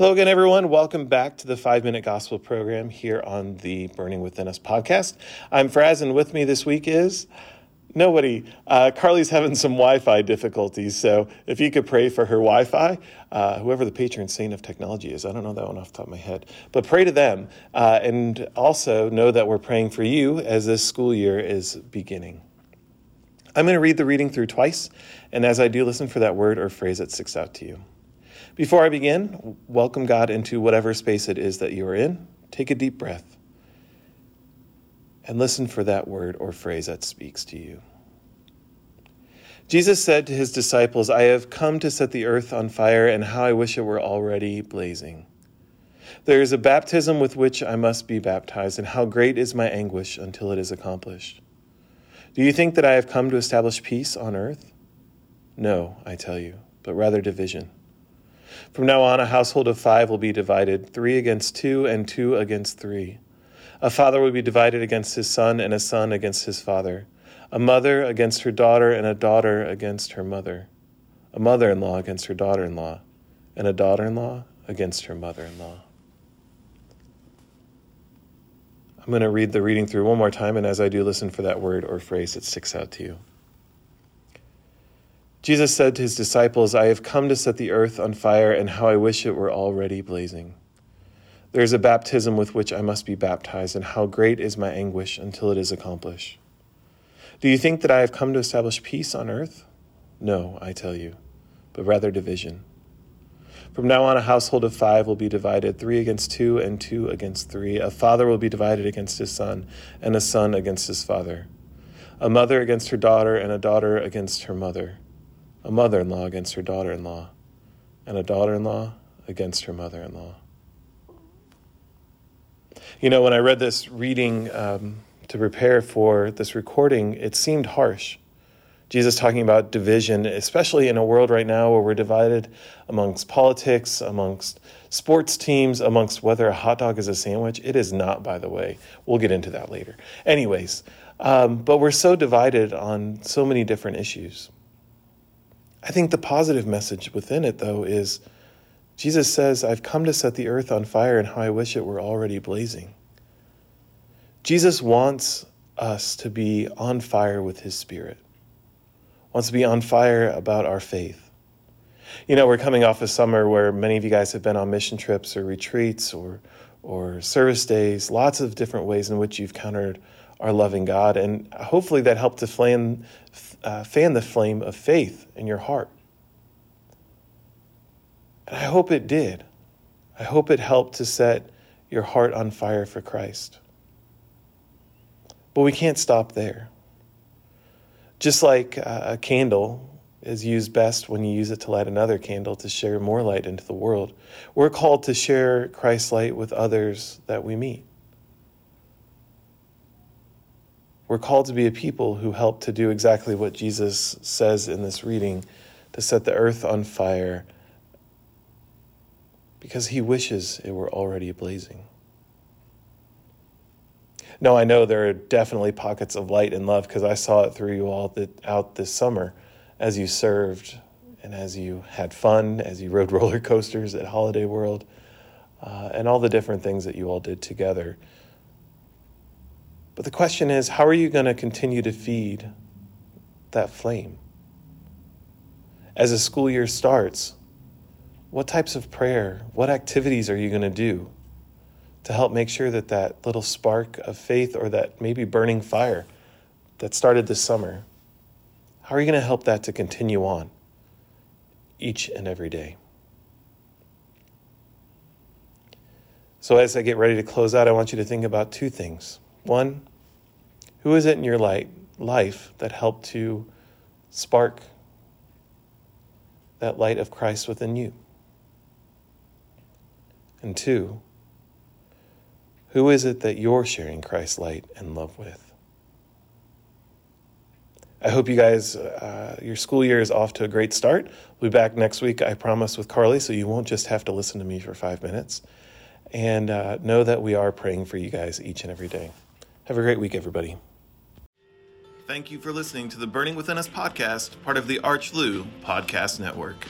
Hello again, everyone. Welcome back to the Five Minute Gospel program here on the Burning Within Us podcast. I'm Fraz, and with me this week is nobody. Uh, Carly's having some Wi Fi difficulties, so if you could pray for her Wi Fi, uh, whoever the patron saint of technology is, I don't know that one off the top of my head, but pray to them. Uh, and also know that we're praying for you as this school year is beginning. I'm going to read the reading through twice, and as I do, listen for that word or phrase that sticks out to you. Before I begin, welcome God into whatever space it is that you are in. Take a deep breath and listen for that word or phrase that speaks to you. Jesus said to his disciples, I have come to set the earth on fire, and how I wish it were already blazing. There is a baptism with which I must be baptized, and how great is my anguish until it is accomplished. Do you think that I have come to establish peace on earth? No, I tell you, but rather division. From now on, a household of five will be divided three against two, and two against three. A father will be divided against his son, and a son against his father. A mother against her daughter, and a daughter against her mother. A mother in law against her daughter in law, and a daughter in law against her mother in law. I'm going to read the reading through one more time, and as I do, listen for that word or phrase that sticks out to you. Jesus said to his disciples, I have come to set the earth on fire, and how I wish it were already blazing. There is a baptism with which I must be baptized, and how great is my anguish until it is accomplished. Do you think that I have come to establish peace on earth? No, I tell you, but rather division. From now on, a household of five will be divided, three against two, and two against three. A father will be divided against his son, and a son against his father. A mother against her daughter, and a daughter against her mother a mother in law against her daughter in law, and a daughter in law against her mother in law. You know, when I read this reading um, to prepare for this recording, it seemed harsh. Jesus talking about division, especially in a world right now where we're divided amongst politics, amongst sports teams, amongst whether a hot dog is a sandwich. It is not, by the way. We'll get into that later. Anyways, um, but we're so divided on so many different issues. I think the positive message within it, though, is Jesus says, I've come to set the earth on fire, and how I wish it were already blazing. Jesus wants us to be on fire with his spirit, wants to be on fire about our faith. You know, we're coming off a summer where many of you guys have been on mission trips or retreats or, or service days, lots of different ways in which you've countered our loving God. And hopefully that helped to flame, uh, fan the flame of faith in your heart. And I hope it did. I hope it helped to set your heart on fire for Christ. But we can't stop there. Just like a candle is used best when you use it to light another candle to share more light into the world, we're called to share Christ's light with others that we meet. We're called to be a people who help to do exactly what Jesus says in this reading to set the earth on fire because he wishes it were already blazing. No, I know there are definitely pockets of light and love because I saw it through you all out this summer as you served and as you had fun, as you rode roller coasters at Holiday World, uh, and all the different things that you all did together. But the question is how are you going to continue to feed that flame? As a school year starts, what types of prayer, what activities are you going to do to help make sure that that little spark of faith or that maybe burning fire that started this summer, how are you going to help that to continue on each and every day? So, as I get ready to close out, I want you to think about two things. One, who is it in your light, life that helped to spark that light of Christ within you? And two, who is it that you're sharing Christ's light and love with? I hope you guys, uh, your school year is off to a great start. We'll be back next week, I promise, with Carly, so you won't just have to listen to me for five minutes. And uh, know that we are praying for you guys each and every day. Have a great week, everybody. Thank you for listening to the Burning Within Us podcast, part of the Arch Lou Podcast Network.